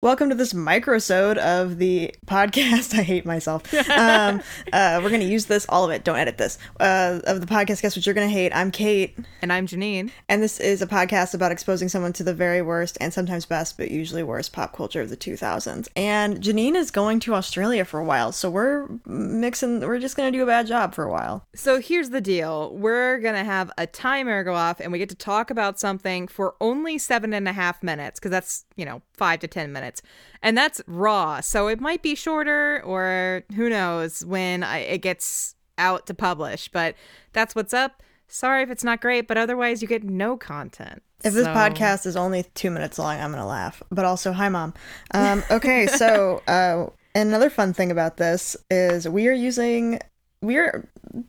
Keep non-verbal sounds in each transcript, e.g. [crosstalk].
Welcome to this microsode of the podcast. [laughs] I hate myself. Um, [laughs] uh, we're going to use this, all of it. Don't edit this. Uh, of the podcast, Guess What You're Going to Hate. I'm Kate. And I'm Janine. And this is a podcast about exposing someone to the very worst and sometimes best, but usually worst pop culture of the 2000s. And Janine is going to Australia for a while. So we're mixing, we're just going to do a bad job for a while. So here's the deal we're going to have a timer go off and we get to talk about something for only seven and a half minutes because that's, you know, five to 10 minutes. And that's raw. So it might be shorter or who knows when I, it gets out to publish. But that's what's up. Sorry if it's not great, but otherwise you get no content. If this so... podcast is only two minutes long, I'm going to laugh. But also, hi, mom. Um, okay, so [laughs] uh, another fun thing about this is we are using we're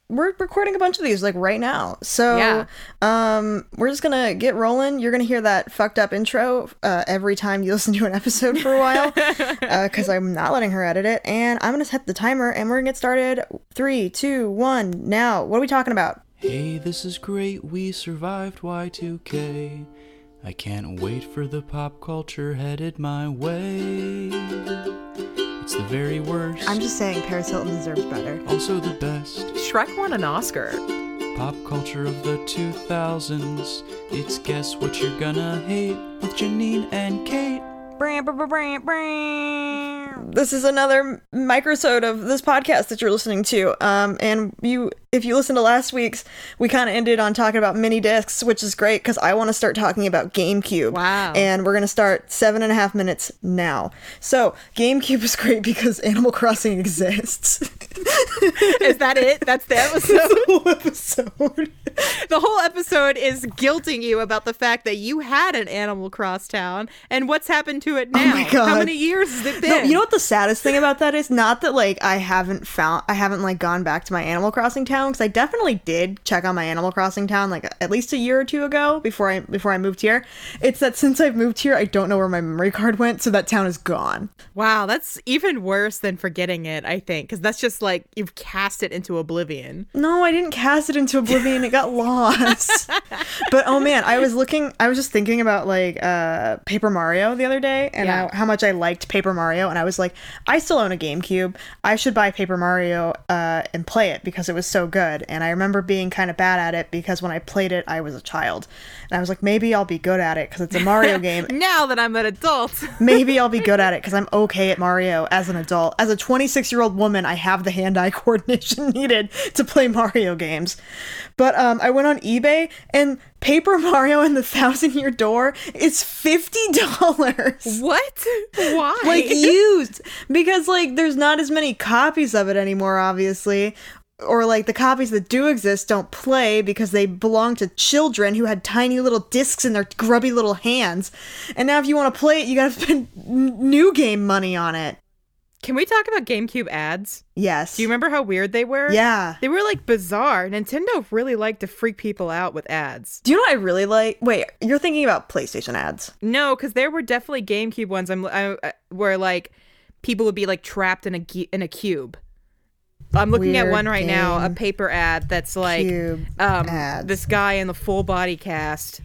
we're recording a bunch of these like right now. So yeah. um we're just gonna get rolling. You're gonna hear that fucked up intro uh, every time you [laughs] listen to an episode for a while. because [laughs] uh, I'm not letting her edit it. And I'm gonna set the timer and we're gonna get started. Three, two, one, now. What are we talking about? Hey, this is great. We survived Y2K. I can't wait for the pop culture headed my way. It's the very worst. I'm just saying Paris Hilton deserves better. Also the best. Shrek won an Oscar. Pop culture of the 2000s. It's Guess What You're Gonna Hate with Janine and Kate. This is another microsode of this podcast that you're listening to. Um, and you, if you listen to last week's, we kind of ended on talking about mini discs, which is great because I want to start talking about GameCube. Wow! And we're gonna start seven and a half minutes now. So GameCube is great because Animal Crossing exists. is that it? That's the [laughs] episode. the whole episode. the whole episode is guilting you about the fact that you had an Animal Cross town and what's happened to it now? Oh my God. How many years has it been? No, you know what the saddest thing about that is? Not that like I haven't found, I haven't like gone back to my Animal Crossing town because I definitely did check on my Animal Crossing town like at least a year or two ago before I before I moved here. It's that since I've moved here, I don't know where my memory card went, so that town is gone. Wow, that's even worse than forgetting it. I think because that's just like you've cast it into oblivion. No, I didn't cast it into oblivion. it got [laughs] lost. but oh man, I was looking. I was just thinking about like uh Paper Mario the other day and yeah. How much I liked Paper Mario. And I was like, I still own a GameCube. I should buy Paper Mario uh, and play it because it was so good. And I remember being kind of bad at it because when I played it, I was a child. And I was like, maybe I'll be good at it because it's a Mario [laughs] game. now that I'm an adult, [laughs] maybe I'll be good at it because I'm okay at Mario as an adult. As a 26 year old woman, I have the hand eye [laughs] coordination needed to play Mario games. But um, I went on eBay and Paper Mario and the Thousand Year Door is fifty dollars. What? Why? Like used because like there's not as many copies of it anymore, obviously. Or like the copies that do exist don't play because they belong to children who had tiny little discs in their grubby little hands. And now if you want to play it, you gotta [laughs] spend new game money on it. Can we talk about GameCube ads? Yes. Do you remember how weird they were? Yeah. They were like bizarre. Nintendo really liked to freak people out with ads. Do you know what I really like? Wait, you're thinking about PlayStation ads? No, because there were definitely GameCube ones. I'm I, where like people would be like trapped in a in a cube. I'm looking Weird at one right now, a paper ad that's like um, this guy in the full body cast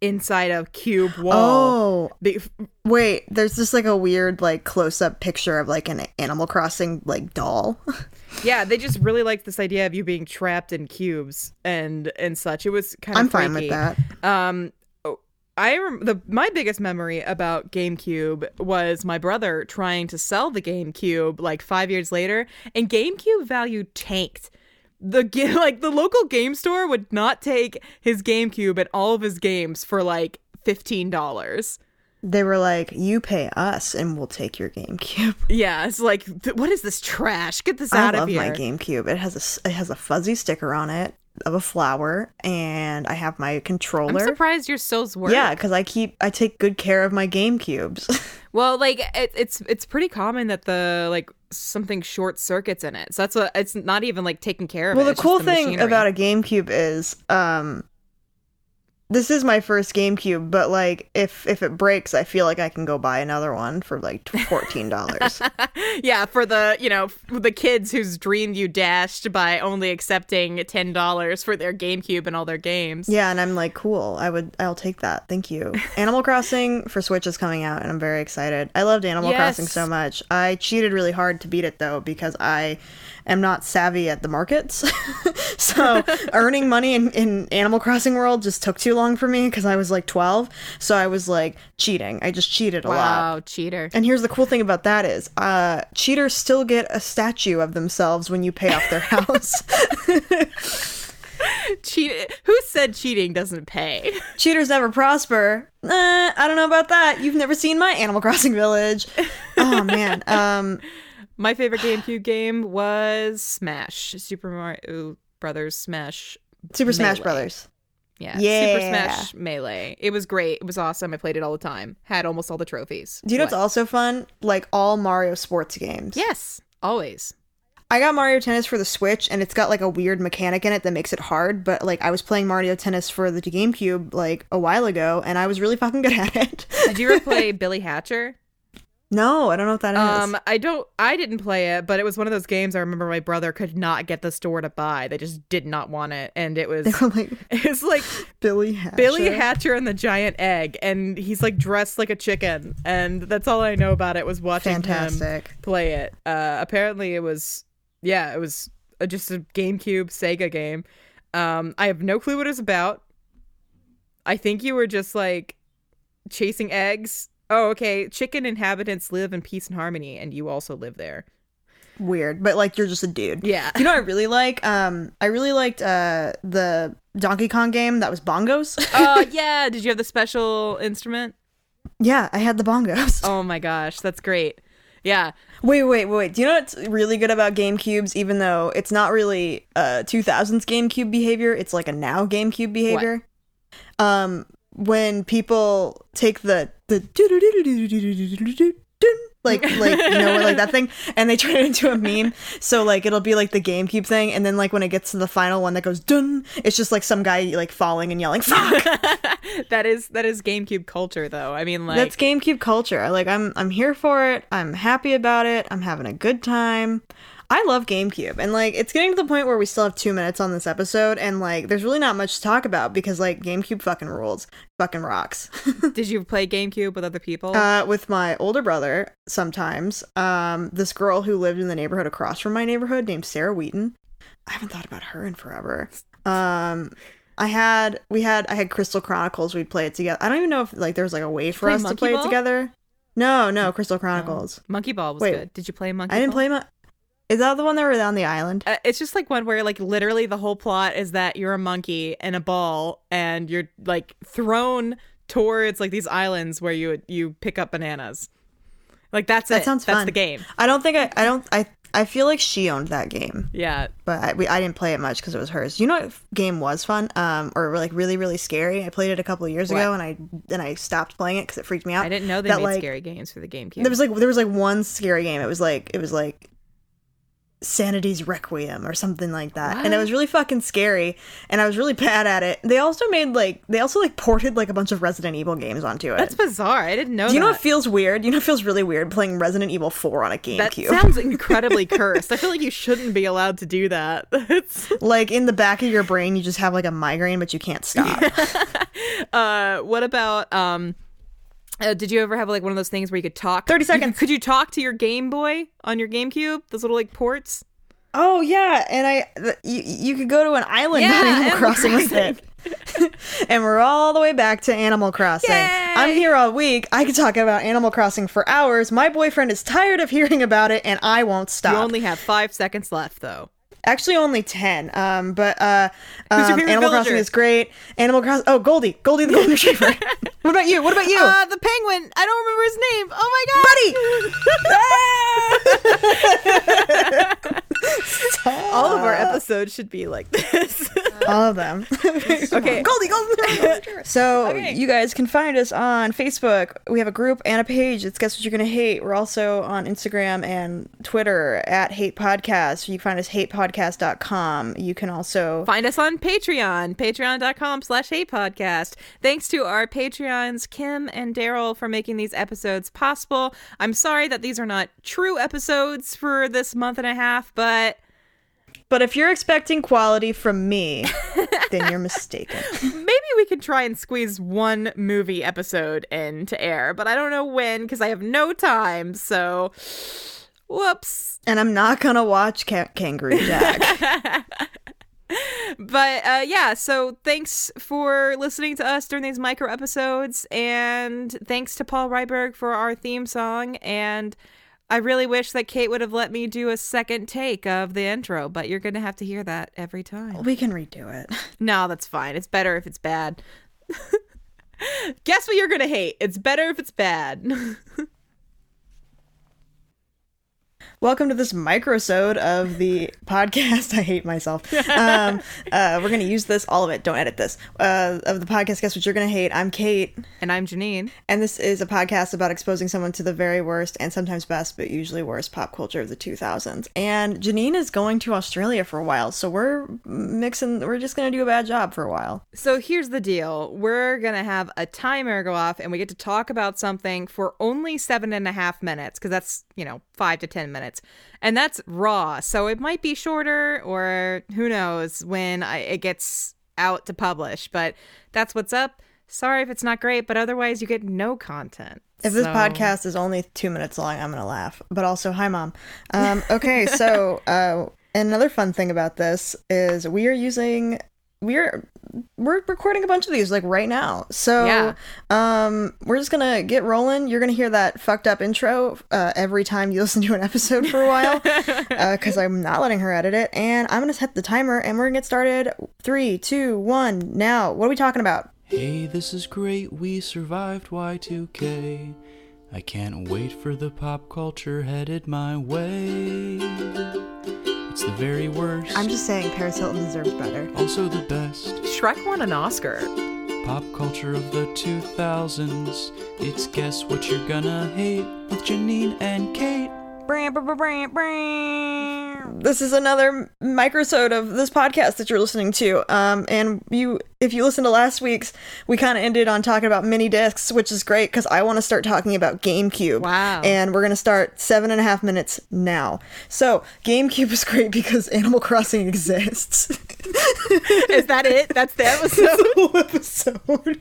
inside a cube wall. Oh, Be- wait. There's just like a weird like close up picture of like an Animal Crossing like doll. [laughs] yeah, they just really like this idea of you being trapped in cubes and and such. It was kind of. I'm freaky. fine with that. Um, oh, I rem- the my biggest memory about GameCube was my brother trying to sell the GameCube like five years later, and GameCube value tanked the [laughs] like the local game store would not take his GameCube and all of his games for like fifteen dollars. They were like, "You pay us, and we'll take your GameCube." [laughs] Yeah, it's like, what is this trash? Get this out of here! I love my GameCube. It has a it has a fuzzy sticker on it of a flower, and I have my controller. I'm surprised you're still work. Yeah, because I keep I take good care of my GameCubes. [laughs] well, like it, it's it's pretty common that the like something short circuits in it. So that's what it's not even like taken care of. Well, it. the cool thing machinery. about a GameCube is um this is my first GameCube, but like if if it breaks, I feel like I can go buy another one for like fourteen dollars. [laughs] yeah, for the you know the kids whose dream you dashed by only accepting ten dollars for their GameCube and all their games. yeah, and I'm like, cool. I would, I'll take that. Thank you. [laughs] Animal Crossing for Switch is coming out, and I'm very excited. I loved Animal Crossing so much. I cheated really hard to beat it though because I am not savvy at the markets. [laughs] so earning money in, in Animal Crossing world just took too long for me because I was like 12. So I was like cheating. I just cheated a lot. Wow, cheater. And here's the cool thing about that is, uh, cheaters still get a statue of themselves when you pay off their house. [laughs] Cheat. Who said cheating doesn't pay? [laughs] cheaters never prosper. Uh, I don't know about that. You've never seen my Animal Crossing village. Oh man. Um, My favorite GameCube game was Smash, Super Mario Brothers Smash. Super Smash Melee. Brothers. Yeah, yeah. Super Smash Melee. It was great. It was awesome. I played it all the time. Had almost all the trophies. Do you know what's also fun? Like all Mario sports games. Yes, always. I got Mario Tennis for the Switch, and it's got like a weird mechanic in it that makes it hard. But like, I was playing Mario Tennis for the GameCube like a while ago, and I was really fucking good [laughs] at it. Did you ever play [laughs] Billy Hatcher? No, I don't know what that is. Um, I don't. I didn't play it, but it was one of those games. I remember my brother could not get the store to buy. They just did not want it, and it [laughs] was. like [laughs] It was like Billy Hatcher. Billy Hatcher and the giant egg, and he's like dressed like a chicken, and that's all I know about it was watching him play it. Uh, apparently, it was yeah, it was just a GameCube Sega game. Um, I have no clue what it was about. I think you were just like chasing eggs. Oh, okay. Chicken inhabitants live in peace and harmony, and you also live there. Weird, but like you're just a dude. Yeah. You know what I really like? Um, I really liked uh the Donkey Kong game that was bongos. [laughs] Oh yeah. Did you have the special instrument? yeah, I had the bongos. [laughs] Oh my gosh, that's great. Yeah. Wait, wait, wait, wait. Do you know what's really good about GameCubes? Even though it's not really uh 2000s GameCube behavior, it's like a now GameCube behavior. Um, when people take the the like like you know like that thing and they turn it into a meme so like it'll be like the gamecube thing and then like when it gets to the final one that goes dun it's just like some guy like falling and yelling fuck that is that is GameCube culture though. I mean like that's gamecube culture like i'm i'm here for it i'm happy about it i'm having a good time i love gamecube and like it's getting to the point where we still have two minutes on this episode and like there's really not much to talk about because like gamecube fucking rules fucking rocks [laughs] did you play GameCube with other people? uh, with my older brother sometimes. Um, this girl who lived in the neighborhood across from my neighborhood named Sarah Wheaton. I haven't thought about her in forever. Um, I had we had I had Crystal Chronicles. We'd play it together. I don't even know if like there was like a way for us to play Ball? it together. No, no, Crystal Chronicles. Monkey Ball was wait. good. Did you play Monkey I didn't Ball? play my. Is that the one that were on the island? Uh, it's just like one where like literally the whole plot is that you're a monkey and a ball and you're like thrown towards like these islands where you you pick up bananas. Like that's That it. sounds That's fun. the game. I don't think I. I don't. I. I feel like she owned that game. Yeah. but I, we, I didn't play it much because it was hers. You know what game was fun? Um, or like really really scary. I played it a couple of years ago, and I then I stopped playing it because it freaked me out. I didn't know they That, made like, scary games for the GameCube. There was like there was like one scary game. It was like it was like Sanity's Requiem or something like that, and it was really fucking scary. And I was really bad at it. They also made like they also like ported like a bunch of Resident Evil games onto it. That's bizarre. I didn't know Do you know what feels weird? You know what feels really weird playing Resident Evil 4 on a GameCube. that sounds incredibly cursed. I feel like you shouldn't be allowed to do that. [laughs] It's like in the back of your brain, you just have like a migraine, but you can't stop. [laughs] uh what about um uh, did you ever have like one of those things where you could talk 30 you could- seconds. could you talk to your game boy on your gamecube those little like ports Oh yeah, and I th- you, you could go to an island Yeah, on [laughs] Animal, Animal Crossing with it. [laughs] [laughs] and we're all the way back to Animal Crossing. Yay! I'm here all week. I could talk about Animal Crossing for hours. My boyfriend is tired of hearing about it, and I won't stop. you only have five seconds left though Actually, only ten. Um, but uh, um, Animal Crossing is great. Animal Crossing. Oh, Goldie, Goldie the Golden Retriever. [laughs] what about you? What about you? uh the penguin i don't remember his name oh my god Buddy. [laughs] [laughs] all of our uh, episodes should be like this [laughs] All of them. [laughs] Okay. Goldie, Goldie. so Okay. you guys can find us on Facebook. We have a group and a page. It's Guess What You're Gonna Hate. We're also on Instagram and Twitter at Hate Podcast. You can find us hatepodcast.com. You can also Find us on Patreon, patreon.com slash hate podcast. Thanks to our Patreons, Kim and Daryl, for making these episodes possible. I'm sorry that these are not true episodes for this month and a half, but But if you're expecting quality from me, [laughs] then you're mistaken. maybe we could try and squeeze one movie episode in to air, but I don't know when because I have no time. So, whoops. And I'm not gonna watch Ca- Kangaroo Jack. [laughs] But uh, yeah, so thanks for listening to us during these micro episodes, and thanks to Paul Ryberg for our theme song. And I really wish that Kate would have let me do a second take of the intro, but you're gonna have to hear that every time. we can redo it. [laughs] No, that's fine. It's better if it's bad. [laughs] Guess what you're gonna hate? It's better if it's bad. [laughs] Welcome to this microsode of the [laughs] podcast. [laughs] I hate myself. [laughs] Um, uh, we're gonna use this, all of it. Don't edit this. Uh, of the podcast, guess what you're gonna hate? I'm Kate, and I'm Janine. and this is a podcast about exposing someone to the very worst and sometimes best, but usually worst pop culture of the 2000s. And Janine is going to Australia for a while, so we're mixing. We're just gonna do a bad job for a while. So here's the deal. We're going to have a timer go off and we get to talk about something for only seven and a half minutes because that's, you know, five to 10 minutes. And that's raw. So it might be shorter or who knows when I, it gets out to publish. But that's what's up. Sorry if it's not great, but otherwise you get no content. If this So- podcast is only two minutes long, I'm gonna laugh. But also, hi mom. Um, okay, so [laughs] uh, another fun thing about this is we are using we're we're recording a bunch of these like right now. So Yeah. um, we're just gonna get rolling. You're gonna hear that fucked up intro uh, every time you [laughs] listen to an episode for a while [laughs] because I'm not letting her edit it. And I'm gonna set the timer and we're gonna get started. Three, two, one. Now, what are we talking about? Hey, this is great, we survived Y2K. I can't wait for the pop culture headed my way. It's the very worst, I'm just saying, Paris Hilton deserves better. also the best. Shrek won an Oscar. Pop culture of the 2000s. It's Guess What You're Gonna Hate with Janine and Kate. This is another microsode of this podcast that you're listening to. Um, and you, if you listen to last week's, we kind of ended on talking about mini discs, which is great because I want to start talking about GameCube. Wow. And we're gonna start seven and a half minutes now. So GameCube is great because Animal Crossing exists. [laughs] Is that it? That's the [laughs] episode. the whole episode.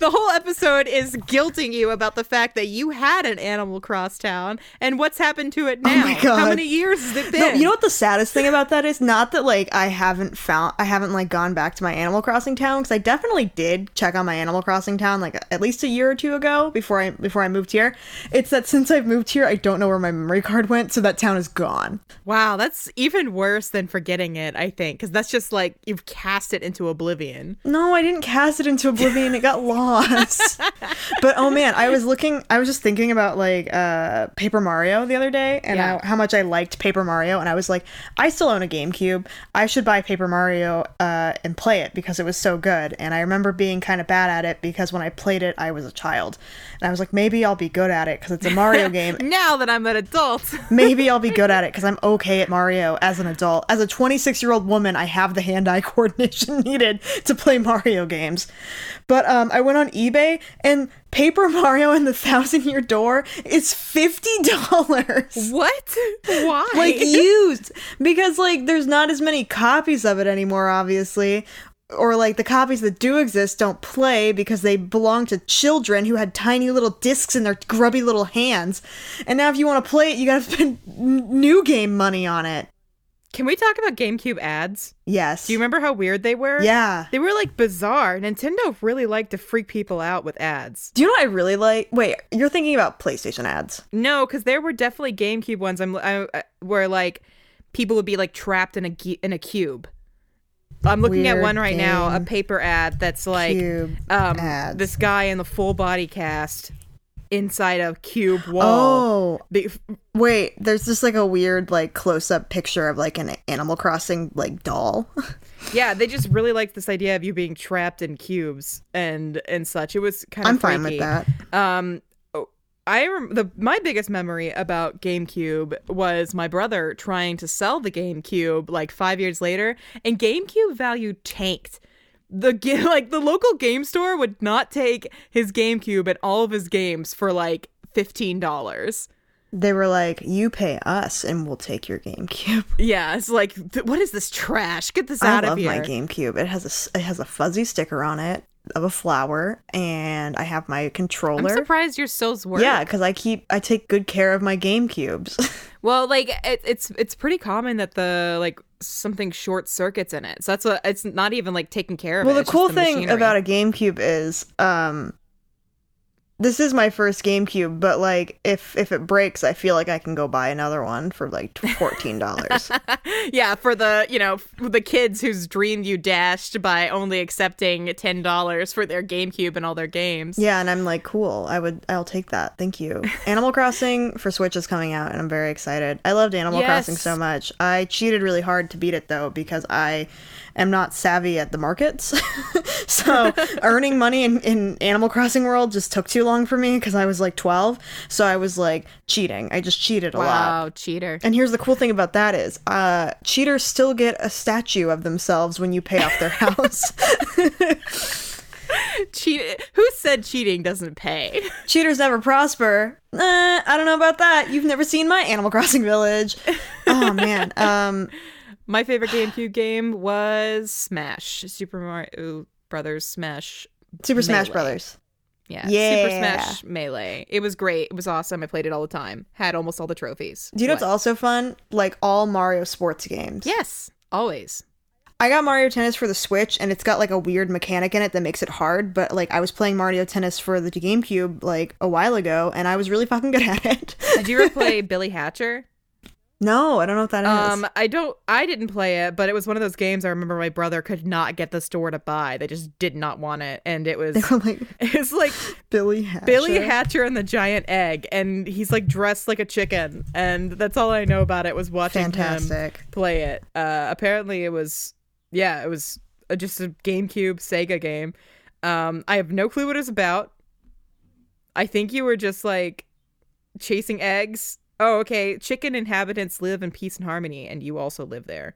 The whole episode is guilting you about the fact that you had an Animal Cross town and what's happened to it now. Oh my God. How many years has it been? No, you know what the saddest thing about that is? Not that like I haven't found, I haven't like gone back to my Animal Crossing town because I definitely did check on my Animal Crossing town like at least a year or two ago before I before I moved here. It's that since I've moved here, I don't know where my memory card went, so that town is gone. Wow, that's even worse than forgetting it, I think, because that's just like you've cast it into oblivion. No, I didn't cast it into oblivion. It got [laughs] lost. but oh man, I was looking. I was just thinking about like uh, Paper Mario the other day, and Yeah. I, how much I liked Paper Mario, and I was like, I still own a GameCube. I should buy Paper Mario uh, and play it because it was so good. And I remember being kind of bad at it because when I played it, I was a child, and I was like, maybe I'll be good at it because it's a Mario [laughs] game. Now that I'm an adult, [laughs] Maybe I'll be good at it because I'm okay at Mario as an adult. As a 26 year old woman, I have the hand eye [laughs] coordination needed to play Mario games. But um, I went on eBay and Paper Mario and the Thousand Year Door is $50. what? Why? Like used because like there's not as many copies of it anymore obviously or like the copies that do exist don't play because they belong to children who had tiny little discs in their grubby little hands. And now if you want to play it, you got to [laughs] spend n- new game money on it. Can we talk about GameCube ads? Yes. Do you remember how weird they were? Yeah. They were like bizarre. Nintendo really liked to freak people out with ads. Do you know what I really like? Wait, you're thinking about PlayStation ads. No, because there were definitely GameCube ones. I'm I, I- where like people would be like trapped in a in a cube. I'm looking at one right now, a paper ad that's like um this guy in the full body cast inside a cube wall. Oh, Be- wait. There's just like a weird like close up picture of like an Animal Crossing like doll. [laughs] yeah, they just really liked this idea of you being trapped in cubes and and such. It was kind of I'm fine with that. Um, I rem- the my biggest memory about GameCube was my brother trying to sell the GameCube like five years later, and GameCube value tanked. The ga- [laughs] like the local game store would not take his GameCube and all of his games for like fifteen dollars. They were like, "You pay us, and we'll take your GameCube." [laughs] Yeah, it's like th- what is this trash? Get this I out of here. my GameCube. It has a it has a fuzzy sticker on it of a flower, and I have my controller. I'm surprised you're so work. Yeah, because I keep I take good care of my GameCubes. [laughs] Well, like it, it's it's pretty common that the like something short circuits in it. So that's what it's not even like taking care of well, it. the cool thing machinery. about a GameCube is, um, this is my first GameCube, but like if if it breaks, I feel like I can go buy another one for like fourteen dollars. [laughs] yeah, for the you know the kids whose dream you dashed by only accepting ten dollars for their GameCube and all their games. yeah, and I'm like, cool. I would, I'll take that. Thank you. [laughs] Animal Crossing for Switch is coming out, and I'm very excited. I loved Animal Yes. Crossing so much. I cheated really hard to beat it though because I am not savvy at the markets. [laughs] so [laughs] earning money in, in Animal Crossing world just took too long for me because I was like 12. So I was like cheating. I just cheated a lot. Wow, cheater. And here's the cool thing about that is, uh, cheaters still get a statue of themselves when you pay off their house. [laughs] Cheat. Who said cheating doesn't pay? cheaters never prosper. Uh, I don't know about that. You've never seen my Animal Crossing village. Oh man. Um, My favorite GameCube game was Smash, Super Mario Brothers Smash. Super Smash Brothers. Yeah, Yeah. Super Smash Melee. It was great. It was awesome. I played it all the time. Had almost all the trophies. Do you know what's also fun? Like all Mario sports games. Yes, always. I got Mario Tennis for the Switch, and it's got like a weird mechanic in it that makes it hard. But like, I was playing Mario Tennis for the GameCube like a while ago, and I was really fucking good at it. Did you ever play [laughs] Billy Hatcher? No, I don't know what that is. Um, I don't. I didn't play it, but it was one of those games. I remember my brother could not get the store to buy. They just did not want it, and it was [laughs] They were like [laughs] it's like [laughs] Billy Hatcher. Billy Hatcher and the giant egg, and he's like dressed like a chicken, and that's all I know about it was watching him Fantastic. play it. Uh, apparently, it was yeah, it was uh, just a GameCube Sega game. Um, I have no clue what it's about. I think you were just like chasing eggs. Oh, okay. Chicken inhabitants live in peace and harmony, and you also live there.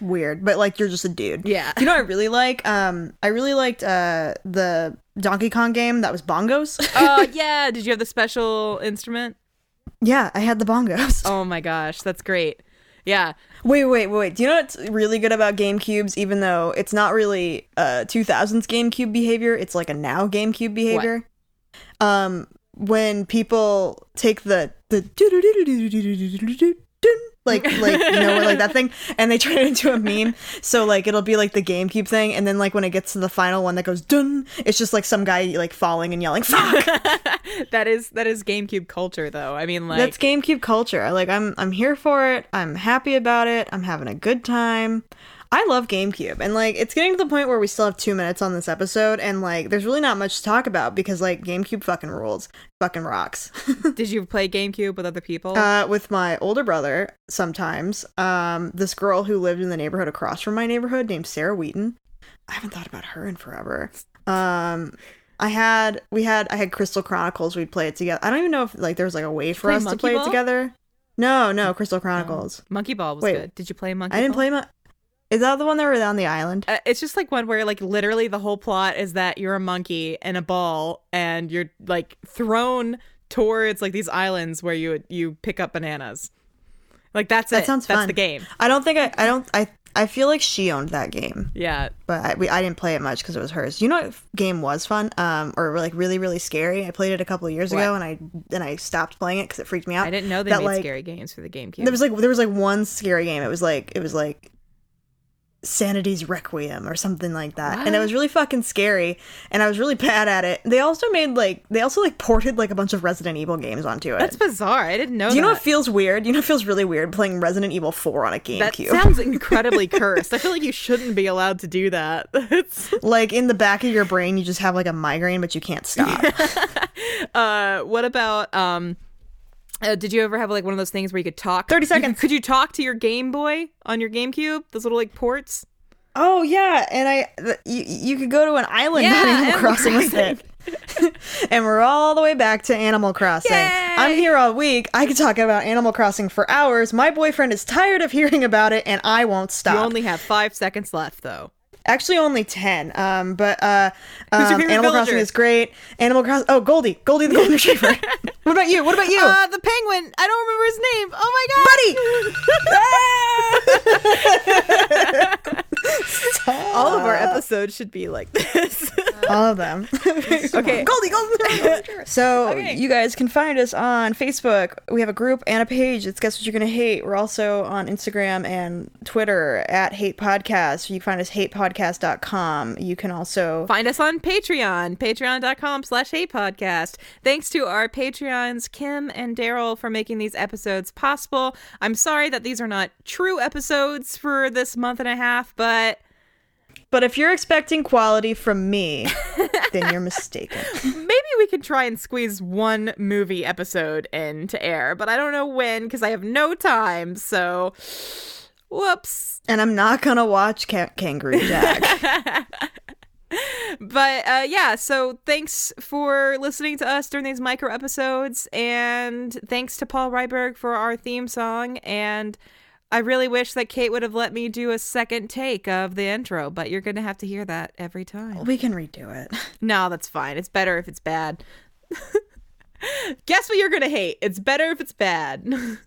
Weird, but like you're just a dude. Yeah. You know what I really like? Um, I really liked uh the Donkey Kong game that was bongos. Oh [laughs] yeah. Did you have the special instrument? yeah, I had the bongos. Oh my gosh, that's great. Yeah. Wait, wait, wait. Do you know what's really good about GameCubes? Even though it's not really uh 2000s GameCube behavior, it's like a now GameCube behavior. Um, when people take the the like like you know like that thing and they turn it into a meme so like it'll be like the gamecube thing and then like when it gets to the final one that goes dun it's just like some guy like falling and yelling fuck that is that is GameCube culture though. I mean like that's gamecube culture like i'm i'm here for it i'm happy about it i'm having a good time i love gamecube and like it's getting to the point where we still have two minutes on this episode and like there's really not much to talk about because like gamecube fucking rules fucking rocks [laughs] Did you play GameCube with other people? uh, with my older brother sometimes. Um, this girl who lived in the neighborhood across from my neighborhood named Sarah Wheaton. I haven't thought about her in forever. Um, I had we had I had Crystal Chronicles. We'd play it together. I don't even know if like there was like a way for play us to play Ball? it together. No, no, Crystal Chronicles. Monkey Ball was wait. good. Did you play Monkey I didn't Ball? play my. Is that the one that were on the island? Uh, it's just like one where like literally the whole plot is that you're a monkey and a ball and you're like thrown towards like these islands where you you pick up bananas. Like that's That it. sounds That's fun. the game. I don't think I. I don't. I. I feel like she owned that game, Yeah. but I, we, I didn't play it much because it was hers. You know what game was fun? Um, or like really really scary. I played it a couple of years ago, and I then I stopped playing it because it freaked me out. I didn't know they that, made like- scary games for the GameCube. There was like there was like one scary game. It was like it was like Sanity's Requiem or something like that. And it was really fucking scary and I was really bad at it. They also made like they also like ported like a bunch of Resident Evil games onto it. That's bizarre. I didn't know Do you know that. what feels weird? You know what feels really weird playing Resident Evil 4 on a GameCube. that sounds incredibly cursed. I feel like you shouldn't be allowed to do that. [laughs] It's like in the back of your brain you just have like a migraine but you can't stop. [laughs] uh, what about um? Uh, did you ever have like one of those things where you could talk? 30 you could- seconds. could you talk to your Game Boy on your GameCube? Those little like ports. Oh yeah, and I th- you you could go to an island Yeah, on Animal, Crossing with it. [laughs] [laughs] and we're all the way back to Animal Crossing. Yay! I'm here all week. I could talk about Animal Crossing for hours. My boyfriend is tired of hearing about it, and I won't stop. You only have five seconds left, though. Actually, only ten. Um, but uh, um, Animal Crossing is great. Animal Crossing. Oh, Goldie, Goldie the Golden Retriever. [laughs] what about you? What about you? Uh, the penguin. I don't remember his name. Oh my god, Buddy. [laughs] [laughs] All of our uh, episodes should be like this. [laughs] All of them. [laughs] okay. Goldie, Goldie. [laughs] so Okay. you guys can find us on Facebook. We have a group and a page. It's Guess What You're Gonna Hate. We're also on Instagram and Twitter at Hate Podcast. You can find us hatepodcast.com. You can also Find us on Patreon, patreon.com slash hate podcast. Thanks to our Patreons, Kim and Daryl, for making these episodes possible. I'm sorry that these are not true episodes for this month and a half, but But if you're expecting quality from me, [laughs] then you're mistaken. maybe we could try and squeeze one movie episode in to air, but I don't know when because I have no time. So, whoops. And I'm not gonna watch Ca- Kangaroo Jack. [laughs] But uh, yeah, so thanks for listening to us during these micro episodes, and thanks to Paul Ryberg for our theme song. And I really wish that Kate would have let me do a second take of the intro, but you're gonna have to hear that every time. we can redo it. [laughs] No, that's fine. It's better if it's bad. [laughs] Guess what you're gonna hate? It's better if it's bad. [laughs]